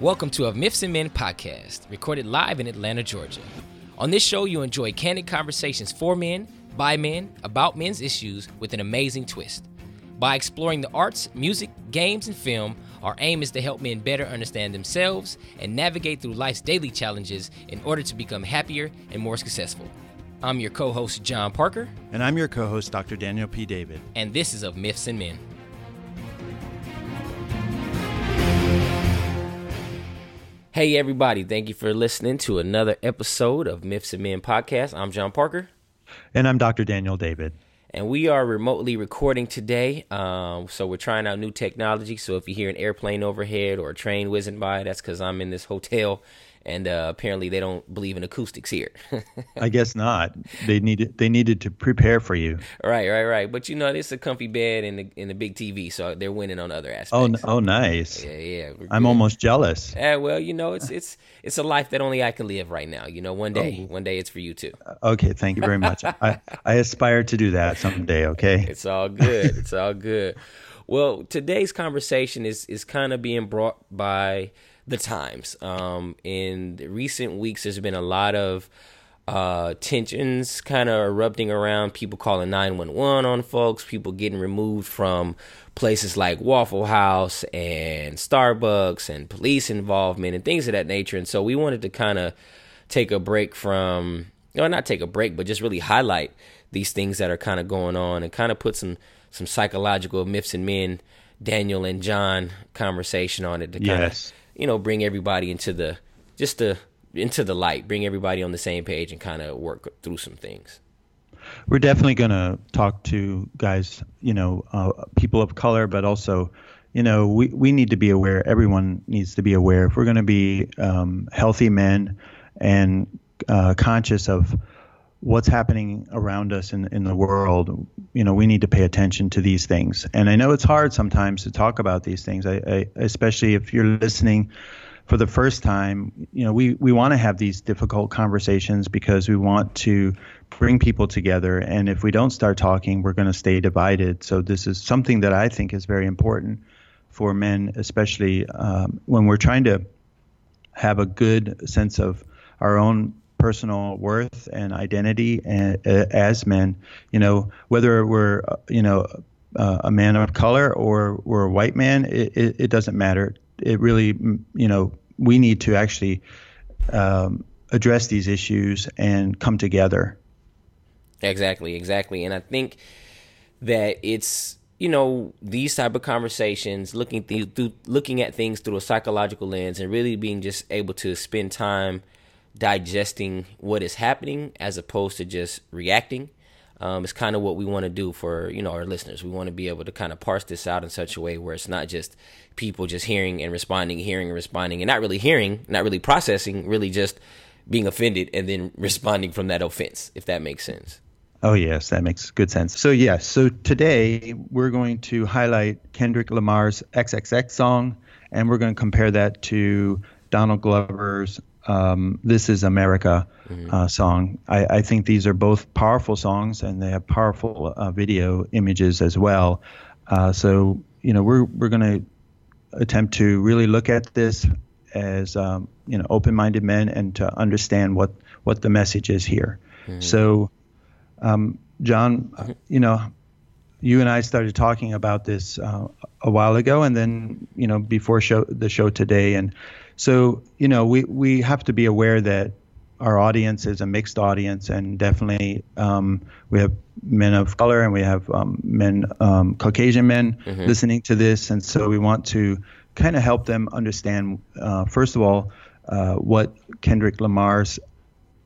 Welcome to a Myths and Men podcast, recorded live in Atlanta, Georgia. On this show, you'll enjoy candid conversations for men, by men, about men's issues with an amazing twist. By exploring the arts, music, games, and film, our aim is to help men better understand themselves and navigate through life's daily challenges in order to become happier and more successful. I'm your co host, John Parker, And I'm your co host, Dr. Daniel P. David. and this is of Myths and Men. Hey, everybody, thank you for listening to another episode of Myths and Men podcast. I'm John Parker. And I'm Dr. Daniel David. and we are remotely recording today. Um, so we're trying out new technology. So if you hear an airplane overhead or a train whizzing by, that's because I'm in this hotel, and uh, apparently they don't believe in acoustics here. I guess not. They needed they needed to prepare for you. right, right, right. But you know, it's a comfy bed and the and the big TV, so they're winning on other aspects. Oh, oh, nice. yeah, yeah. I'm good. almost jealous. Yeah, well, you know, it's it's it's a life that only I can live right now. You know, one day, one day it's for you too. Okay, thank you very much. I, I aspire to do that someday. Okay. It's all good. it's all good. Well, today's conversation is is kind of being brought by the times. Um, in recent weeks, there's been a lot of uh, tensions kind of erupting around. People calling nine one one on folks. People getting removed from places like Waffle House and Starbucks, and police involvement and things of that nature. And so we wanted to kind of take a break from, or not take a break, but just really highlight these things that are kind of going on and kind of put some some psychological myths and men, Daniel and John conversation on it to kind Yes. of you know bring everybody into the just the into the light, bring everybody on the same page and kind of work through some things. We're definitely going to talk to guys, you know, uh, people of color, but also, you know, we, we need to be aware. Everyone needs to be aware. If we're going to be um, healthy men and uh, conscious of what's happening around us in, in the world, you know, we need to pay attention to these things. And I know it's hard sometimes to talk about these things, I, I, especially if you're listening for the first time. You know, we, we want to have these difficult conversations because we want to bring people together. And if we don't start talking, we're going to stay divided. So this is something that I think is very important for men, especially um, when we're trying to have a good sense of our own personal worth and identity and, uh, as men. You know whether we're you know uh, a man of color or we're a white man it, it, doesn't matter. It really you know we need to actually um, address these issues and come together. Exactly, exactly. And I think that it's you know these type of conversations, looking th- through looking at things through a psychological lens, and really being just able to spend time digesting what is happening as opposed to just reacting. Um, is kind of what we want to do for you know our listeners. We want to be able to kind of parse this out in such a way where it's not just people just hearing and responding, hearing and responding, and not really hearing, not really processing, really just being offended and then responding from that offense. If that makes sense. Oh, yes, that makes good sense. So, yes, so today we're going to highlight Kendrick Lamar's XXX song, and we're going to compare that to Donald Glover's um, This Is America uh, song. I, I think these are both powerful songs, and they have powerful uh, video images as well. Uh, so, you know, we're, we're going to attempt to really look at this as um, you know open-minded men and to understand what what the message is here. So, um, John, uh, you know, you and I started talking about this uh, a while ago, and then you know before show the show today, and so you know we we have to be aware that our audience is a mixed audience, and definitely um, we have men of color and we have um, men, um, Caucasian men listening to this, and so we want to kind of help them understand, uh, first of all, uh, what Kendrick Lamar's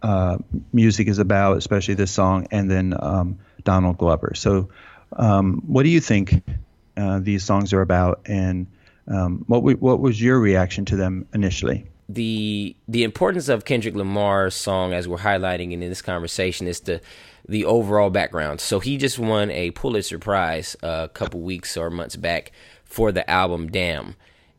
uh, music is about, especially this song, and then um, Donald Glover. So, um, what do you think uh, these songs are about, and um, what w- what was your reaction to them initially? the the importance of Kendrick Lamar's song as we're highlighting in this conversation is the the overall background. So he just won a Pulitzer Prize a couple weeks or months back for the album Damn.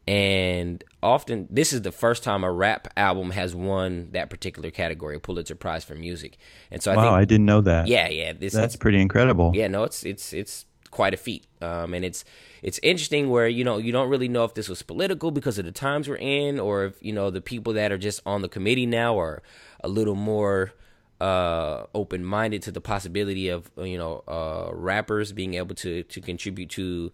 And often this is the first time a rap album has won that particular category, Pulitzer Prize for music. And so I wow, think I didn't know that. yeah, yeah, this that's pretty incredible. yeah, no, it's it's it's quite a feat. Um, and it's it's interesting where you know you don't really know if this was political because of the times we're in, or if you know the people that are just on the committee now are a little more uh, open minded to the possibility of you know uh, rappers being able to to contribute to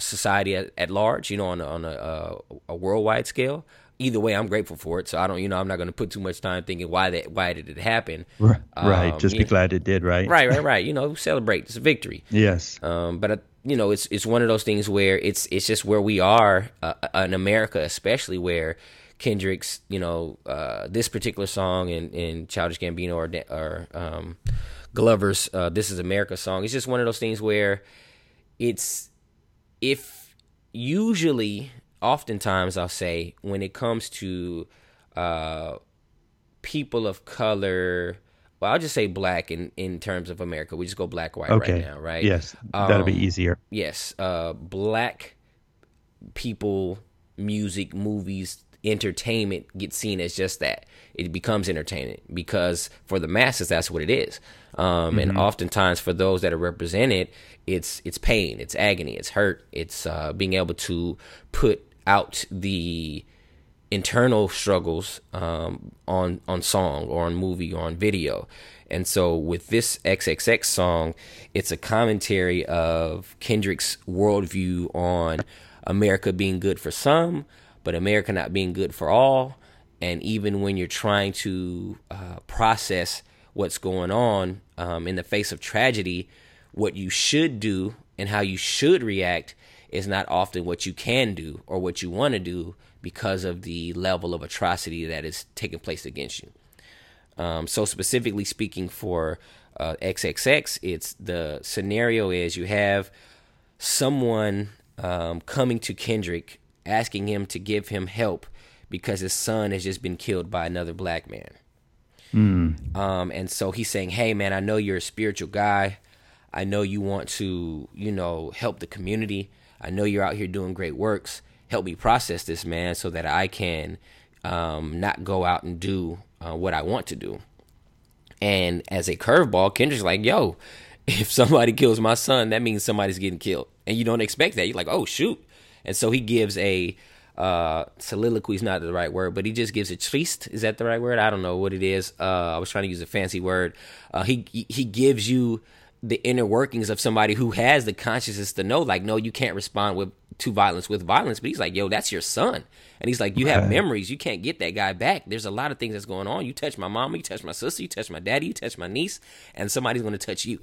society at, at large. You know, on a, on a, uh, a worldwide scale either way, I'm grateful for it. So I don't, you know, I'm not going to put too much time thinking why that, why did it happen? Right. Um, Just be glad it did. Right. Right. Right. Right. You know, celebrate. It's a victory. Yes. Um, but uh, you know, it's it's one of those things where it's it's just where we are uh, uh in America, especially where Kendrick's, you know, uh, this particular song and and Childish Gambino or or um, Glover's uh, "This Is America" song. It's just one of those things where it's if usually oftentimes I'll say when it comes to uh, people of color, well, I'll just say black in, in terms of America. We just go black, white okay. right now, right? Yes, that'll um, be easier. Yes, uh, black people, music, movies, entertainment gets seen as just that. It becomes entertainment because for the masses, that's what it is. Um, mm-hmm. And oftentimes, for those that are represented, it's it's pain, it's agony, it's hurt, it's uh, being able to put out the internal struggles um, on on song or on movie or on video. And so with this XXX song, it's a commentary of Kendrick's worldview on America being good for some, but America not being good for all. And even when you're trying to uh, process what's going on um, in the face of tragedy, what you should do and how you should react is not often what you can do or what you want to do because of the level of atrocity that is taking place against you. Um, so specifically speaking for uh, XXX, it's the scenario is you have someone um, coming to Kendrick asking him to give him help because his son has just been killed by another black man. Mm. Um, and so he's saying, "Hey, man, I know you're a spiritual guy. I know you want to, you know, help the community. I know you're out here doing great works. Help me process this, man, so that I can um, not go out and do uh, what I want to do. And as a curveball, Kendrick's like, yo, if somebody kills my son, that means somebody's getting killed. And you don't expect that. You're like, oh, shoot. And so he gives a uh, soliloquy is not the right word, but he just gives a triste. Is that the right word? I don't know what it is. Uh, I was trying to use a fancy word. Uh, he he gives you the inner workings of somebody who has the consciousness to know, like, no, you can't respond with to violence with violence. But he's like, yo, that's your son, and he's like, you have memories, you can't get that guy back. There's a lot of things that's going on. You touch my mama, you touch my sister, you touch my daddy, you touch my niece, and somebody's going to touch you.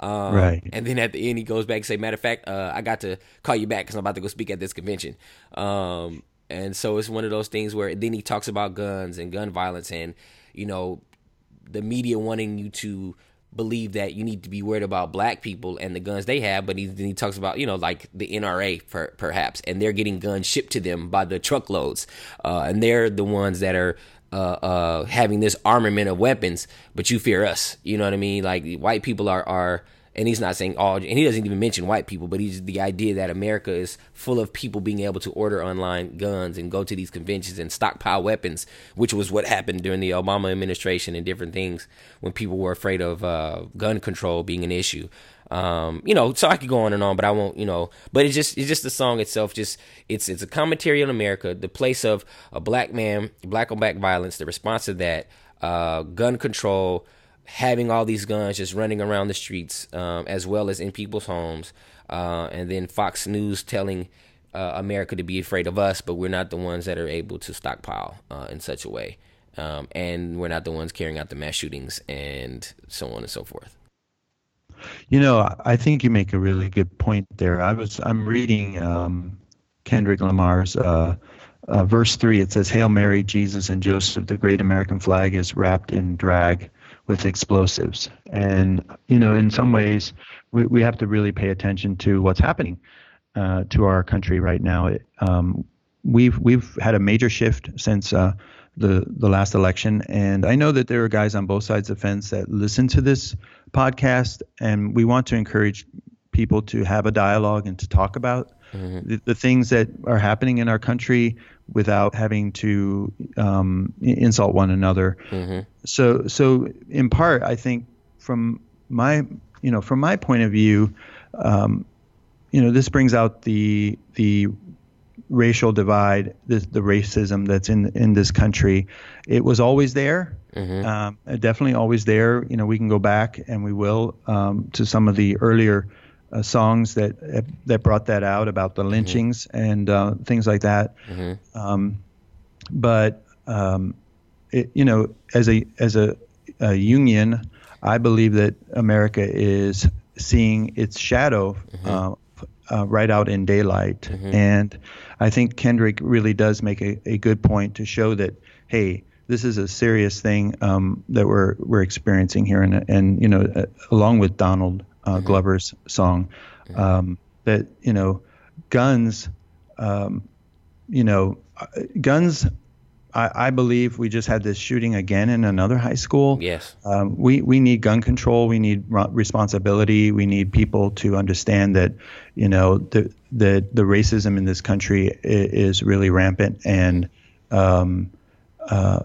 Um, right. And then at the end, he goes back and say, matter of fact, uh, I got to call you back because I'm about to go speak at this convention. Um, and so it's one of those things where then he talks about guns and gun violence and you know the media wanting you to believe that you need to be worried about black people and the guns they have, but he, he talks about you know like the NRA per, perhaps, and they're getting guns shipped to them by the truckloads, uh, and they're the ones that are. Uh, uh, having this armament of weapons, but you fear us. You know what I mean? Like white people are are and he's not saying all and he doesn't even mention white people but he's the idea that america is full of people being able to order online guns and go to these conventions and stockpile weapons which was what happened during the obama administration and different things when people were afraid of uh, gun control being an issue. Um, you know so i could go on and on but i won't you know but it's just it's just the song itself just it's it's a commentary on america the place of a black man black on black violence the response to that uh, gun control having all these guns just running around the streets, um, as well as in people's homes, uh, and then Fox News telling uh, America to be afraid of us, but we're not the ones that are able to stockpile uh, in such a way, um, and we're not the ones carrying out the mass shootings and so on and so forth. You know, I think you make a really good point there. I was I'm reading um, Kendrick Lamar's. Uh, uh, verse 3 it says hail mary jesus and joseph the great american flag is wrapped in drag with explosives. And, you know, in some ways, we, we have to really pay attention to what's happening uh, to our country right now. It, um, we've we've had a major shift since uh, the the last election, and I know that there are guys on both sides of the fence that listen to this podcast, and we want to encourage people to have a dialogue and to talk about mm-hmm. the, the, things that are happening in our country without having to um, insult one another. Mm-hmm. So, so in part, I think from my, you know, from my point of view, um, you know, this brings out the the racial divide, the, the racism that's in in this country. It was always there, mm-hmm. um, definitely always there. You know, we can go back and we will um, to some of the earlier uh, songs that that brought that out about the mm-hmm. lynchings mm-hmm. and uh, things like that. Mm-hmm. Um, but um, it, you know, as a as a, a, Jungian, I believe that America is seeing its shadow mm-hmm. uh, uh, right out in daylight. Mm-hmm. And I think Kendrick really does make a, a good point to show that, hey, this is a serious thing um, that we're we're experiencing here, and and you know, uh, along with Donald uh, mm-hmm. Glover's song, mm-hmm. um, that you know, guns, um, you know, uh, guns I, I, believe we just had this shooting again in another high school. Yes. Um, we we need gun control. We need responsibility. We need people to understand that, you know, the the the racism in this country is, really rampant, and um, uh,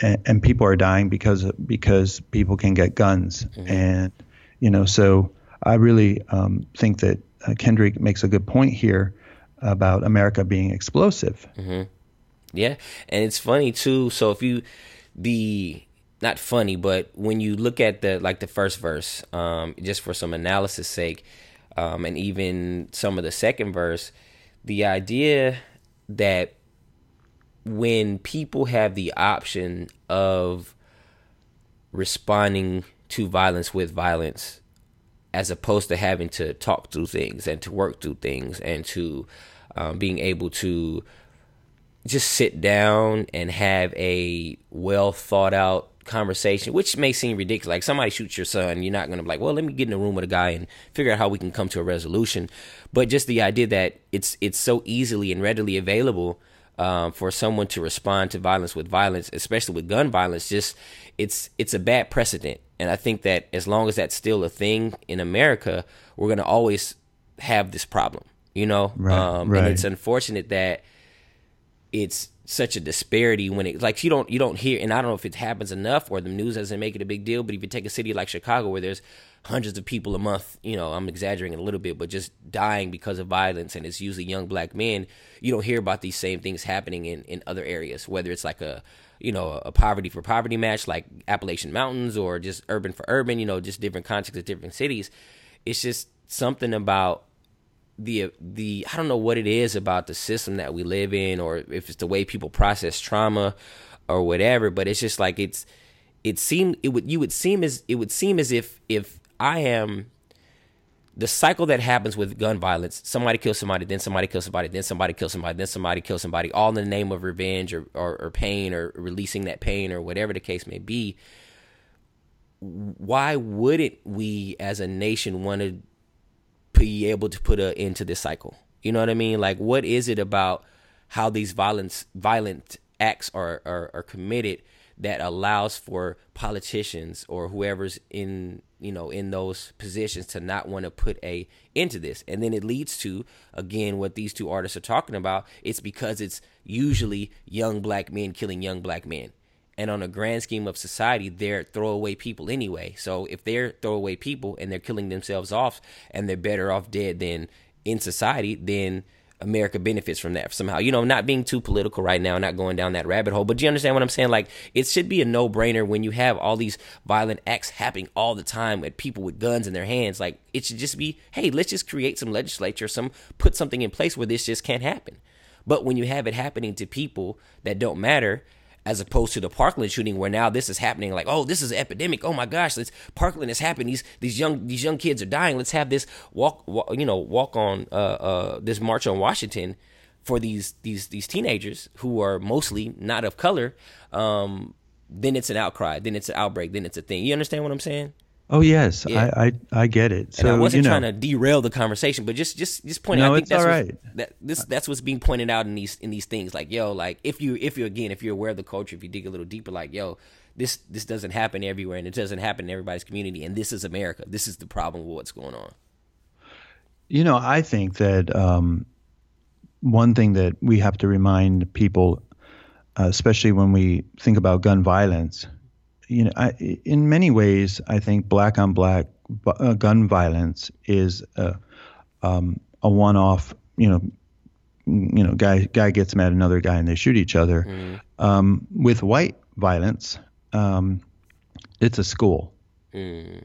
and, and, people are dying because because people can get guns, mm-hmm. and you know, so I really um, think that uh, Kendrick makes a good point here about America being explosive. Mm-hmm yeah, and it's funny too. So if you the not funny, but when you look at the like the first verse, um, just for some analysis sake, um, and even some of the second verse, the idea that when people have the option of responding to violence with violence, as opposed to having to talk through things and to work through things and to um, being able to just sit down and have a well thought out conversation, which may seem ridiculous. Like somebody shoots your son, you're not going to be like, well, let me get in a room with a guy and figure out how we can come to a resolution. But just the idea that it's it's so easily and readily available um, for someone to respond to violence with violence, especially with gun violence, just it's it's a bad precedent. And I think that as long as that's still a thing in America, we're going to always have this problem. You know, right, um, right. and it's unfortunate that it's such a disparity when it like you don't you don't hear and I don't know if it happens enough or the news doesn't make it a big deal, but if you take a city like Chicago where there's hundreds of people a month, you know, I'm exaggerating a little bit, but just dying because of violence and it's usually young black men, you don't hear about these same things happening in, in other areas, whether it's like a you know, a poverty for poverty match like Appalachian Mountains or just urban for urban, you know, just different contexts of different cities. It's just something about the the I don't know what it is about the system that we live in, or if it's the way people process trauma, or whatever. But it's just like it's it seemed it would you would seem as it would seem as if if I am the cycle that happens with gun violence somebody kills somebody then somebody kills somebody then somebody kills somebody then somebody kills somebody all in the name of revenge or, or, or pain or releasing that pain or whatever the case may be why wouldn't we as a nation want to be able to put an end to this cycle. You know what I mean? Like, what is it about how these violence violent acts are, are, are committed that allows for politicians or whoever's in you know in those positions to not want to put a into this. And then it leads to again what these two artists are talking about. It's because it's usually young black men killing young black men. And on a grand scheme of society, they're throwaway people anyway. So if they're throwaway people and they're killing themselves off and they're better off dead than in society, then America benefits from that somehow. You know, not being too political right now, not going down that rabbit hole. But do you understand what I'm saying? Like, it should be a no brainer when you have all these violent acts happening all the time with people with guns in their hands. Like, it should just be, hey, let's just create some legislature, some put something in place where this just can't happen. But when you have it happening to people that don't matter, as opposed to the Parkland shooting, where now this is happening. Like, oh, this is an epidemic. Oh my gosh, this Parkland is happening. These these young these young kids are dying. Let's have this walk, walk you know, walk on uh, uh, this march on Washington for these these these teenagers who are mostly not of color. Um, then it's an outcry. Then it's an outbreak. Then it's a thing. You understand what I'm saying? Oh yes, yeah. I, I, I get it. So and I wasn't you know, trying to derail the conversation, but just just just pointing. No, I think that's right. that this that's what's being pointed out in these in these things. Like yo, like if you if you again if you're aware of the culture, if you dig a little deeper, like yo, this this doesn't happen everywhere, and it doesn't happen in everybody's community, and this is America. This is the problem with what's going on. You know, I think that um, one thing that we have to remind people, uh, especially when we think about gun violence, you know, I, in many ways, I think black on black uh, gun violence is a, um, a one-off, you know, you know, guy guy gets mad at another guy and they shoot each other. Mm-hmm. Um, with white violence, um, it's a school, Mm.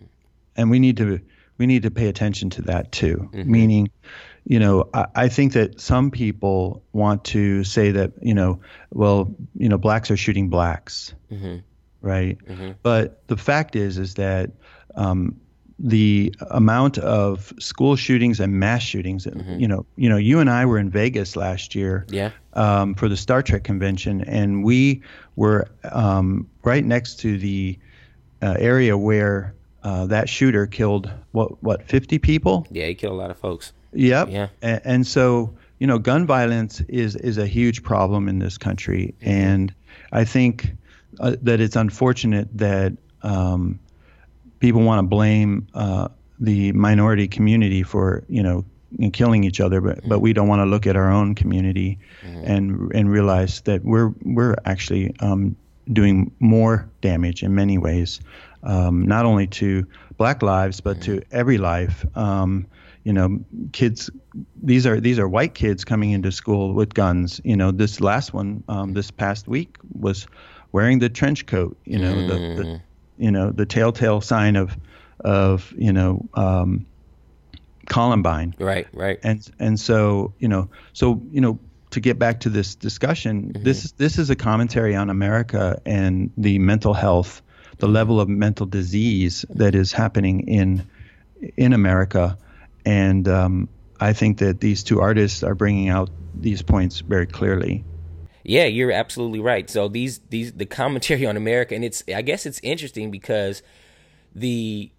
and we need to we need to pay attention to that too. Mhm. Meaning, you know, I, I think that some people want to say that you know, well, you know, blacks are shooting blacks, Mhm. Right? Mhm. But the fact is, is that um, the amount of school shootings and mass shootings, Mhm. you know, you know, you and I were in Vegas last year Yeah. um, for the Star Trek convention, and we were um, right next to the uh, area where uh, that shooter killed what what 50 people. Yeah. He killed a lot of folks. Yep. Yeah. And, and so you know, gun violence is is a huge problem in this country, and I think uh, that it's unfortunate that um, people want to blame uh, the minority community for you know killing each other, but but we don't want to look at our own community and and realize that we're we're actually um, doing more damage in many ways, um, not only to black lives but to every life. Um, you know, kids. These are these are white kids coming into school with guns. You know, this last one, um, this past week, was wearing the trench coat. You know, the, the you know the telltale sign of of you know um, Columbine Right. Right. and and so you know so you know to get back to this discussion this this is a commentary on America and the mental health the level of mental disease that is happening in in America and um, I think that these two artists are bringing out these points very clearly Yeah, you're absolutely right. So these these the commentary on America, and it's I guess it's interesting because the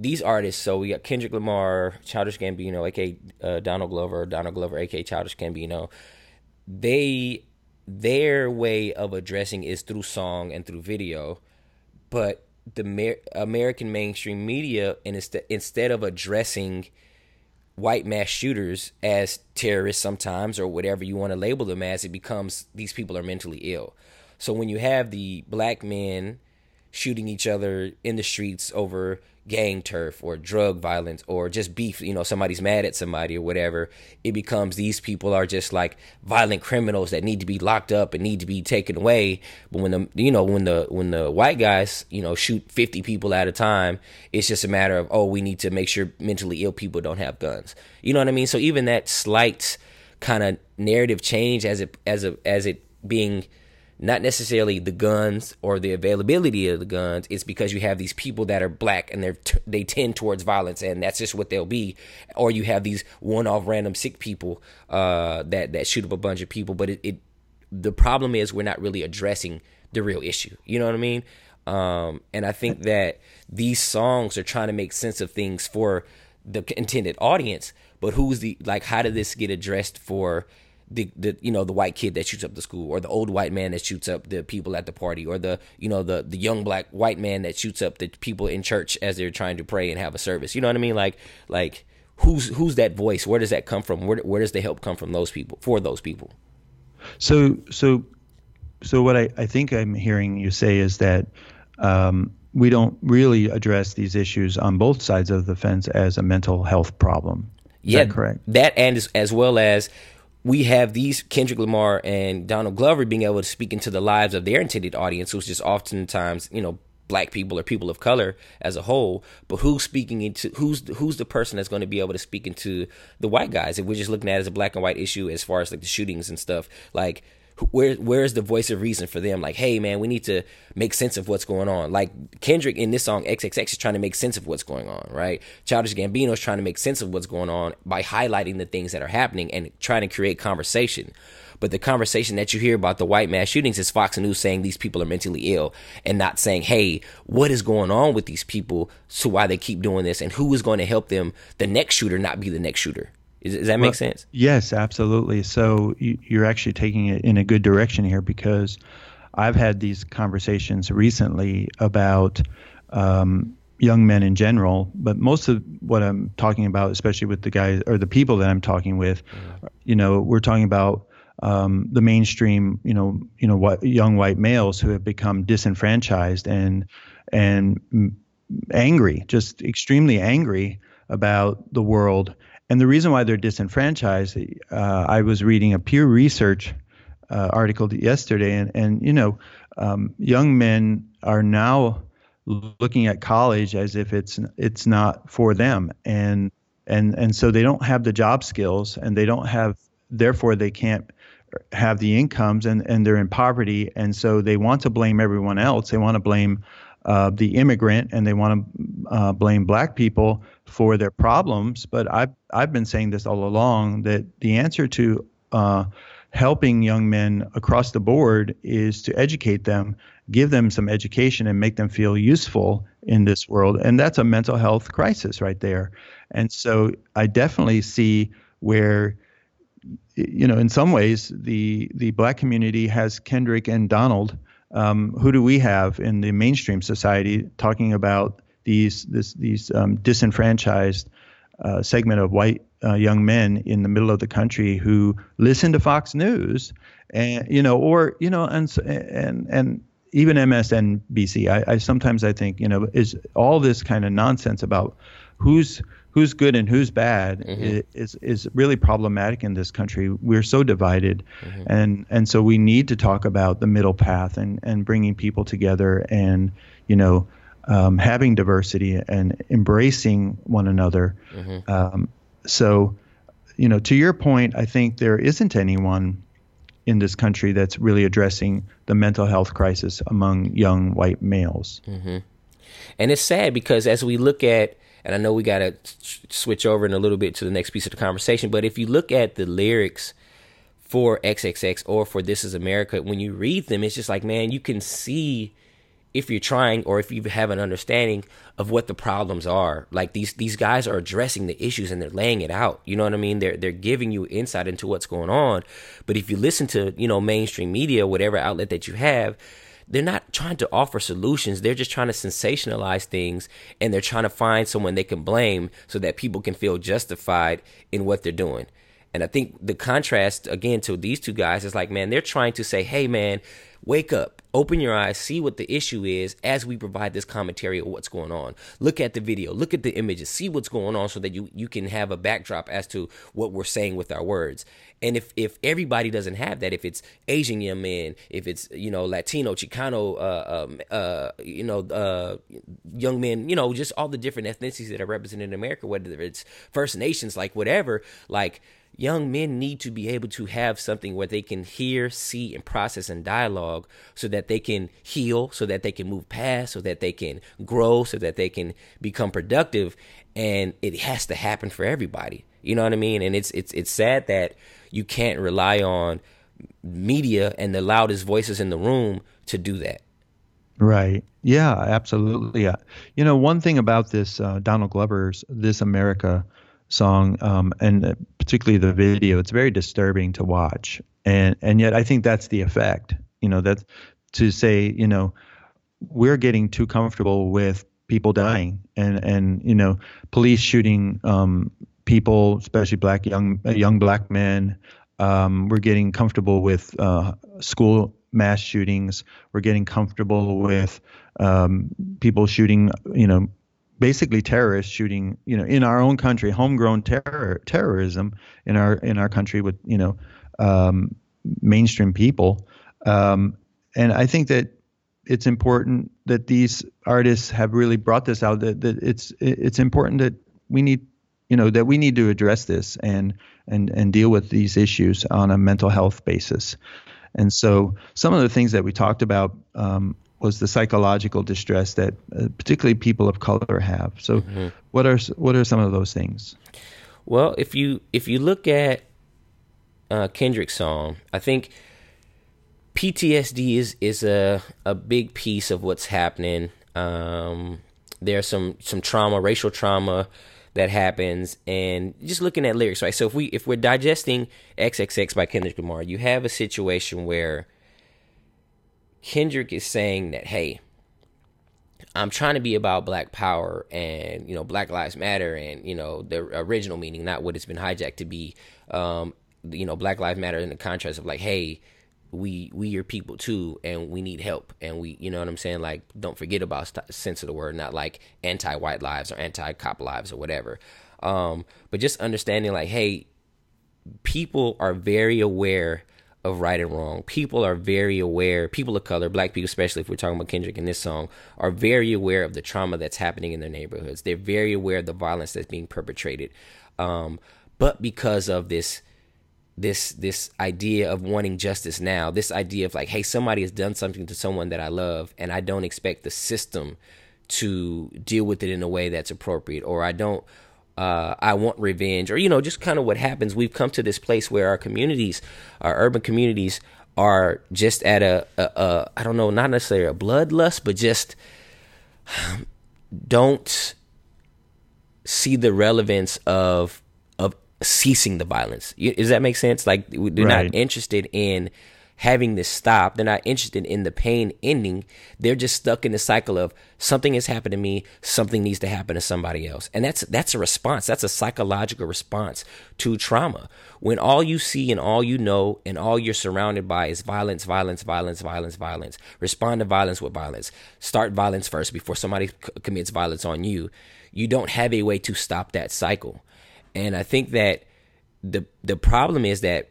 these artists. So we got Kendrick Lamar, Childish Gambino, aka uh, Donald Glover, Donald Glover, aka Childish Gambino. They their way of addressing is through song and through video, but the Mer- American mainstream media, and instead instead of addressing white mass shooters as terrorists sometimes or whatever you want to label them as, it becomes these people are mentally ill. So when you have the black men shooting each other in the streets over gang turf or drug violence or just beef, you know, somebody's mad at somebody or whatever, it becomes these people are just like violent criminals that need to be locked up and need to be taken away. But when the you know, when the when the white guys, you know, shoot 50 people at a time, it's just a matter of, oh, we need to make sure mentally ill people don't have guns. You know what I mean? So even that slight kind of narrative change as it as a as it being not necessarily the guns or the availability of the guns. It's because you have these people that are black and they're t- they tend towards violence and that's just what they'll be. Or you have these one-off random sick people uh, that that shoot up a bunch of people. But it, it the problem is we're not really addressing the real issue. You know what i mean? Um, and i think that these songs are trying to make sense of things for the intended audience. But who's the like how did this get addressed for the, the you know the white kid that shoots up the school or the old white man that shoots up the people at the party or the you know the the young black white man that shoots up the people in church as they're trying to pray and have a service. You know what i mean? Like like who's who's that voice? Where does that come from? Where, where does the help come from those people for those people? So so so what I, I think I'm hearing you say is that um, we don't really address these issues on both sides of the fence as a mental health problem. Is yeah that correct? that and as, as well as we have these Kendrick Lamar and Donald Glover being able to speak into the lives of their intended audience, which is oftentimes, you know, black people or people of color as a whole. But who's speaking into who's who's the person that's going to be able to speak into the white guys? If we're just looking at it as a black and white issue, as far as like the shootings and stuff, like where where's the voice of reason for them? Like, hey man, we need to make sense of what's going on. Like Kendrick in this song XXX is trying to make sense of what's going on, right? Childish Gambino is trying to make sense of what's going on by highlighting the things that are happening and trying to create conversation. But the conversation that you hear about the white mass shootings is Fox News saying these people are mentally ill and not saying, hey, what is going on with these people? So why they keep doing this and who is going to help them, the next shooter, not be the next shooter? Is, does that make Well, sense? Yes, absolutely. So you- you're actually taking it in a good direction here because I've had these conversations recently about um, young men in general, but most of what I'm talking about, especially with the guys or the people that I'm talking with, you know, we're talking about um, the mainstream, you know, you know, what young white males who have become disenfranchised and and mm, angry, just extremely angry about the world and the reason why they're disenfranchised, uh, I was reading a Pew Research uh, article yesterday, and and you know, um, young men are now looking at college as if it's it's not for them, and and and so they don't have the job skills, and they don't have, therefore they can't have the incomes, and and they're in poverty, and so they want to blame everyone else. They want to blame uh, the immigrant, and they want to uh, blame black people for their problems. But I've I've been saying this all along that the answer to uh, helping young men across the board is to educate them, give them some education, and make them feel useful in this world. And that's a mental health crisis right there. And so I definitely see where you know in some ways the the black community has Kendrick and Donald um, who do we have in the mainstream society talking about these this, these um, disenfranchised uh, segment of white uh, young men in the middle of the country who listen to Fox News and you know or you know and and and even MSNBC I, I sometimes I think you know is all this kind of nonsense about who's who's good and who's bad mm-hmm. is is really problematic in this country. We're so divided, mm-hmm. and and so we need to talk about the middle path and and bringing people together and you know um, having diversity and embracing one another. Mm-hmm. Um, so, you know, to your point, I think there isn't anyone in this country that's really addressing the mental health crisis among young white males. Mm-hmm. And it's sad because as we look at and I know we got to switch over in a little bit to the next piece of the conversation, but if you look at the lyrics for XXX or for This Is America, when you read them, it's just like, man, you can see if you're trying or if you have an understanding of what the problems are. Like these these guys are addressing the issues and they're laying it out. You know what I mean? They're they're giving you insight into what's going on. But if you listen to, you know, mainstream media, whatever outlet that you have, they're not trying to offer solutions. They're just trying to sensationalize things and they're trying to find someone they can blame so that people can feel justified in what they're doing. And I think the contrast again to these two guys is like, man, they're trying to say, hey, man, wake up, open your eyes, see what the issue is as we provide this commentary of what's going on. Look at the video, look at the images, see what's going on so that you, you can have a backdrop as to what we're saying with our words. And if, if everybody doesn't have that, if it's Asian young men, if it's, you know, Latino, Chicano, uh, um, uh, you know, uh, young men, you know, just all the different ethnicities that are represented in America, whether it's First Nations, like whatever, like, young men need to be able to have something where they can hear, see, and process and dialogue so that they can heal, so that they can move past, so that they can grow, so that they can become productive. And it has to happen for everybody. You know what I mean? And it's it's it's sad that you can't rely on media and the loudest voices in the room to do that. Right. Yeah, absolutely. You know, one thing about this uh, Donald Glover's This America song, um, and particularly the video. It's very disturbing to watch, and and yet I think that's the effect. You know, that to say, you know, we're getting too comfortable with people dying, and and you know, police shooting um, people, especially black young young black men. Um, we're getting comfortable with uh, school mass shootings. We're getting comfortable with um, people shooting, you know, basically terrorists shooting, you know, in our own country, homegrown terror terrorism in our in our country with you know um, mainstream people. Um, and I think that it's important that these artists have really brought this out. That, that it's it's important that we need you know that we need to address this and and and deal with these issues on a mental health basis. And so some of the things that we talked about um, was the psychological distress that uh, particularly people of color have. So, mm-hmm. what are what are some of those things? Well, if you if you look at uh, Kendrick's song, I think PTSD is is a a big piece of what's happening. Um, there's some some trauma, racial trauma that happens, and just looking at lyrics, right? So if we if we're digesting XXX by Kendrick Lamar, you have a situation where Kendrick is saying that, hey, I'm trying to be about black power and, you know, Black Lives Matter and, you know, the original meaning, not what it's been hijacked to be. Um, you know, Black Lives Matter in the contrast of like, hey, we we your people too and we need help and we you know what i'm saying like don't forget about st- sense of the word not like anti-white lives or anti-cop lives or whatever Um, but just understanding like, hey, people are very aware of right and wrong. People are very aware, people of color, black people especially if we're talking about Kendrick in this song, are very aware of the trauma that's happening in their neighborhoods. They're very aware of the violence that's being perpetrated. Um, but because of this this this idea of wanting justice now, this idea of like, hey, somebody has done something to someone that I love and I don't expect the system to deal with it in a way that's appropriate or I don't uh, I want revenge, or you know, just kind of what happens. We've come to this place where our communities, our urban communities, are just at a, a, a I don't know, not necessarily a bloodlust, but just don't see the relevance of of ceasing the violence. Does that make sense? Like they're right. not interested in having this stop. They're not interested in the pain ending. They're just stuck in the cycle of something has happened to me, something needs to happen to somebody else. And that's that's a response. That's a psychological response to trauma. When all you see and all you know and all you're surrounded by is violence, violence, violence, violence, violence. Respond to violence with violence. Start violence first before somebody c- commits violence on you. You don't have a way to stop that cycle. And I think that the the problem is that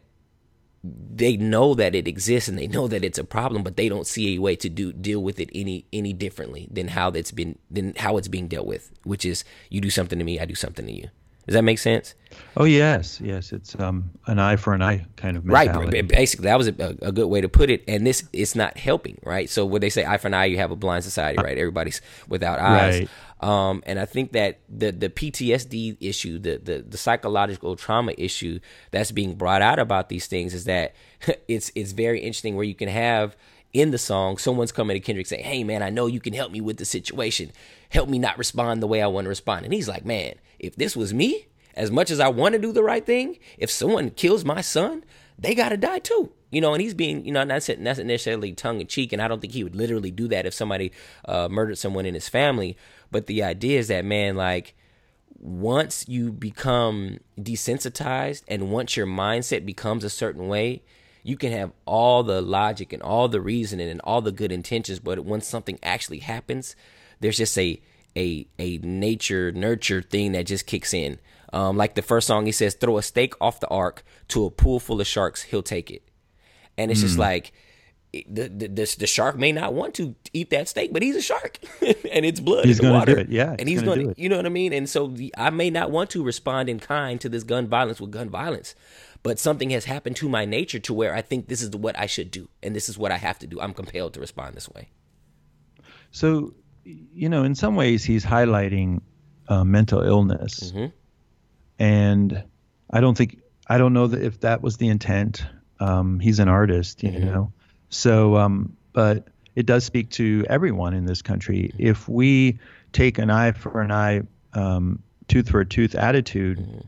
they know that it exists and they know that it's a problem, but they don't see a way to do deal with it any any differently than how it's been than how it's being dealt with, which is you do something to me, I do something to you. Does that make sense? Oh yes, yes. It's um, an eye for an eye kind of mentality. Right. Basically, that was a, a, good way to put it. And this it's not helping, right? So when they say eye for an eye, you have a blind society, right? Everybody's without eyes. Right. Um, and I think that the the PTSD issue, the, the the psychological trauma issue that's being brought out about these things is that it's it's very interesting where you can have in the song someone's coming to Kendrick saying, "Hey man, I know you can help me with the situation. Help me not respond the way I want to respond." And he's like, "Man, if this was me, as much as I want to do the right thing, if someone kills my son, they got to die too." You know, and he's being, you know, not necessarily tongue in cheek, and I don't think he would literally do that if somebody uh, murdered someone in his family. But the idea is that, man, like, once you become desensitized and once your mindset becomes a certain way, you can have all the logic and all the reasoning and all the good intentions, but once something actually happens, there's just a a a nature nurture thing that just kicks in. Um, like the first song, he says, "Throw a steak off the ark to a pool full of sharks, he'll take it." and it's mm. just hmm. like the, the, the the shark may not want to eat that steak, but he's a shark, and it's blood he's in the water. Do it. Yeah, and he's going to, you know what I mean. And so the, I may not want to respond in kind to this gun violence with gun violence, but something has happened to my nature to where I think this is what I should do, and this is what I have to do. I'm compelled to respond this way. So, you know, in some ways, he's highlighting uh, mental illness, mm-hmm. and I don't think I don't know that if that was the intent um, he's an artist, you mm-hmm. know. So, um, but it does speak to everyone in this country. Mm-hmm. If we take an eye for an eye, um, tooth for a tooth attitude, mm-hmm.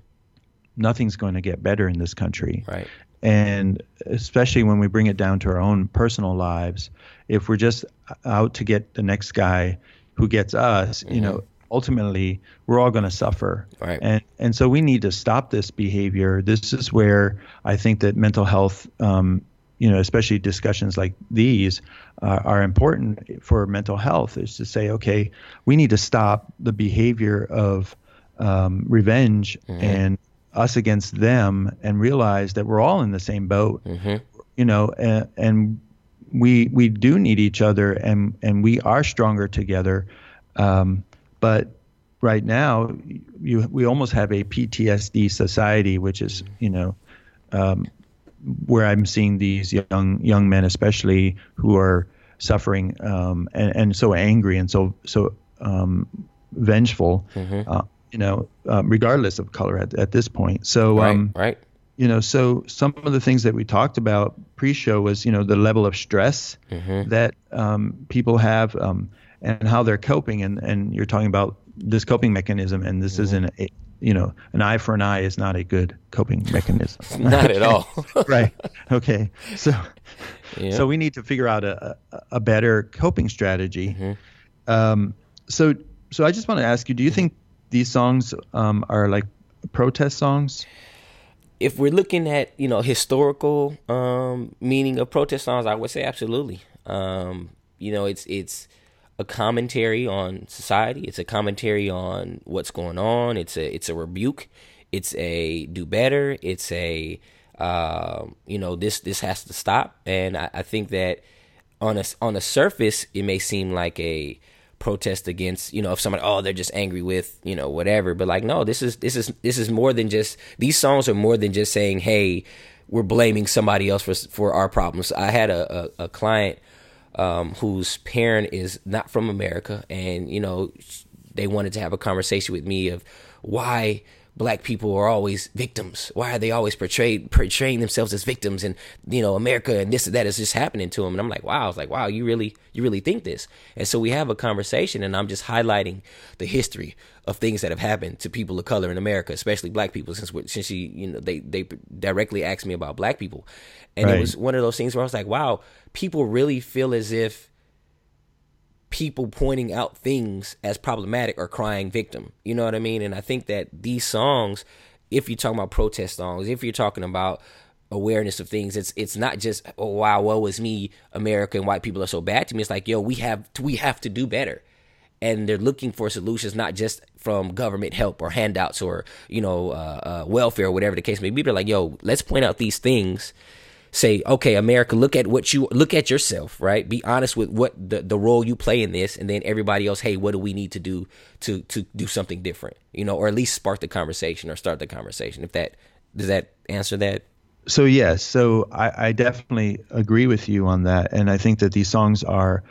nothing's going to get better in this country. Right. And especially when we bring it down to our own personal lives, if we're just out to get the next guy who gets us, you know, mm-hmm ultimately we're all going to suffer. Right. And and so we need to stop this behavior. This is where I think that mental health, um, you know, especially discussions like these, uh, are important for mental health. Is to say, okay, we need to stop the behavior of um, revenge mm-hmm. and us against them, and realize that we're all in the same boat. Mm-hmm. You know, and, and we we do need each other, and and we are stronger together. Um, but right now, you we almost have a PTSD society, which is you know um, where I'm seeing these young young men, especially who are suffering um, and, and so angry and so so um, vengeful. Mm-hmm. Uh, you know, um, regardless of color at, at this point. So, right, um, right. You know, so some of the things that we talked about pre-show was, you know, the level of stress mm-hmm. that um, people have. Um, and how they're coping. And, and you're talking about this coping mechanism, and this mm-hmm. isn't a, you know, an eye for an eye is not a good coping mechanism. not at all. right. Okay. So, yep. so we need to figure out a, a better coping strategy. Mm-hmm. Um, so, so I just want to ask you, do you think these songs um, are like protest songs? If we're looking at you know historical um, meaning of protest songs, I would say absolutely. Um, you know, it's it's a commentary on society. It's a commentary on what's going on. It's a it's a rebuke. It's a do better. It's a uh, you know this this has to stop. And I, I think that on a on a surface it may seem like a protest against you know if somebody oh they're just angry with you know whatever but like no this is this is this is more than just these songs are more than just saying hey we're blaming somebody else for for our problems i had a, a, a client um, whose parent is not from america. And you know they wanted to have a conversation with me of why black people are always victims. Why are they always portrayed portraying themselves as victims? And you know, America and this and that is just happening to them. And I'm like, wow. I was like, wow, you really you really think this? And so we have a conversation, and I'm just highlighting the history of things that have happened to people of color in America, especially black people. Since since she you know they they directly asked me about black people, and right. it was one of those things where I was like, wow, people really feel as if people pointing out things as problematic or crying victim. You know what I mean? And I think that these songs, if you're talking about protest songs, if you're talking about awareness of things, it's it's not just oh wow, woe is me, America and white people are so bad to me. It's like yo, we have to, we have to do better. And they're looking for solutions, not just from government help or handouts or you know uh, uh, welfare or whatever the case may be. They're like, yo, let's point out these things say, okay, America, look at what you look at yourself, right? Be honest with what the, the role you play in this, and then everybody else, hey, what do we need to do to to do something different, you know, or at least spark the conversation or start the conversation. If that does that answer that? So yes, so I, I definitely agree with you on that, and I think that these songs are.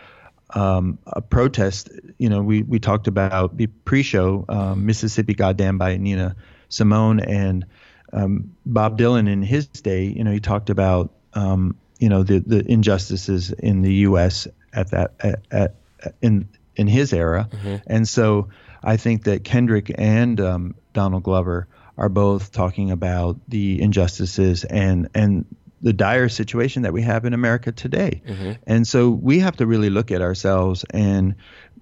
Um, a protest. You know, we we talked about the pre-show um, Mississippi Goddam by Nina Simone, and um, Bob Dylan in his day, you know, he talked about um, you know the the injustices in the U.S. at that at, at in in his era, mm-hmm. and so I think that Kendrick and um, Donald Glover are both talking about the injustices and and the dire situation that we have in America today, mm-hmm. and so we have to really look at ourselves and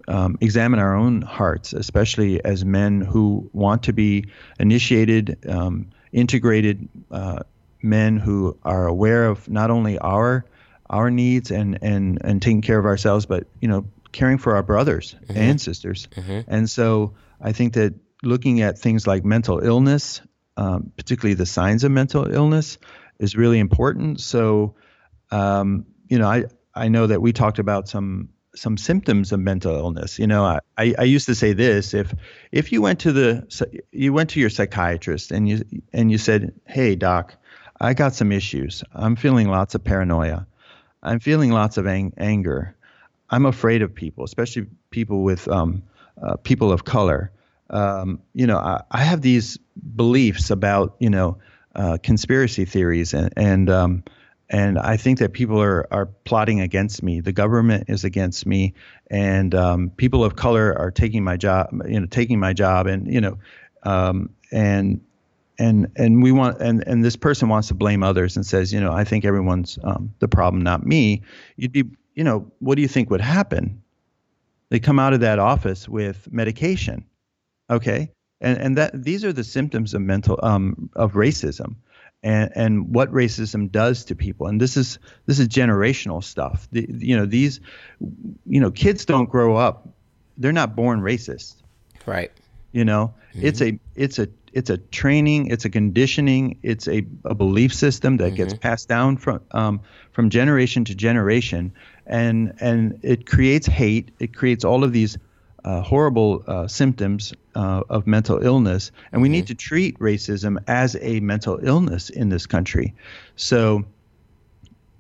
um, examine our own hearts, especially as men who want to be initiated. Um, integrated uh, men who are aware of not only our our needs and and and taking care of ourselves, but you know caring for our brothers mm-hmm. and sisters. Mm-hmm. And so I think that looking at things like mental illness, um, particularly the signs of mental illness, is really important. So um, you know I I know that we talked about some some symptoms of mental illness. You know, I, I used to say this: if if you went to the you went to your psychiatrist and you and you said, "Hey, doc, I got some issues. I'm feeling lots of paranoia. I'm feeling lots of ang- anger. I'm afraid of people, especially people with um, uh, people of color. Um, you know, I, I, have these beliefs about you know uh, conspiracy theories and and um, and I think that people are are plotting against me. The government is against me, and um, people of color are taking my job. You know, taking my job, and you know, um, and and and we want and and this person wants to blame others and says, you know, I think everyone's um, the problem, not me. You'd be, you know, what do you think would happen? They come out of that office with medication, okay, and and that these are the symptoms of mental um, of racism and and what racism does to people. And this is this is generational stuff. The, you know these you know kids don't grow up they're not born racist. Right. You know mm-hmm. it's a it's a it's a training it's a conditioning it's a, a belief system that mm-hmm. gets passed down from um, from generation to generation. And and it creates hate it creates all of these uh, horrible uh, symptoms uh, of mental illness, and we mm-hmm. need to treat racism as a mental illness in this country. So,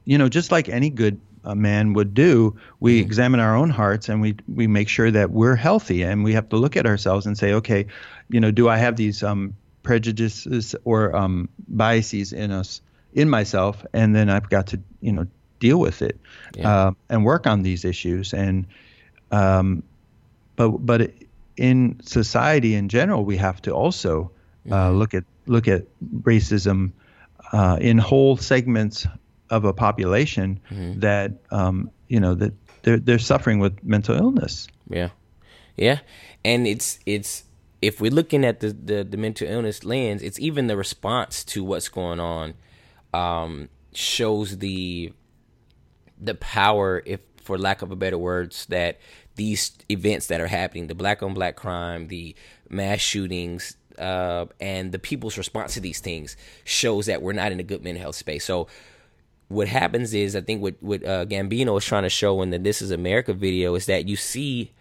you know, just like any good uh, man would do, we mm-hmm. examine our own hearts and we we make sure that we're healthy, and we have to look at ourselves and say, okay, you know, do I have these um, prejudices or um, biases in us, in myself, and then I've got to, you know, deal with it yeah. Uh, and work on these issues and. Um, but but in society in general, we have to also uh, mm-hmm. look at look at racism uh, in whole segments of a population mm-hmm. that um, you know that they're they're suffering with mental illness. Yeah, yeah, and it's it's if we're looking at the the, the mental illness lens, it's even the response to what's going on um, shows the the power, if for lack of a better words, that these events that are happening, the black on black crime, the mass shootings, uh, and the people's response to these things shows that we're not in a good mental health space. So what happens is, I think what what uh, Gambino is trying to show in the "This Is America" video is that you see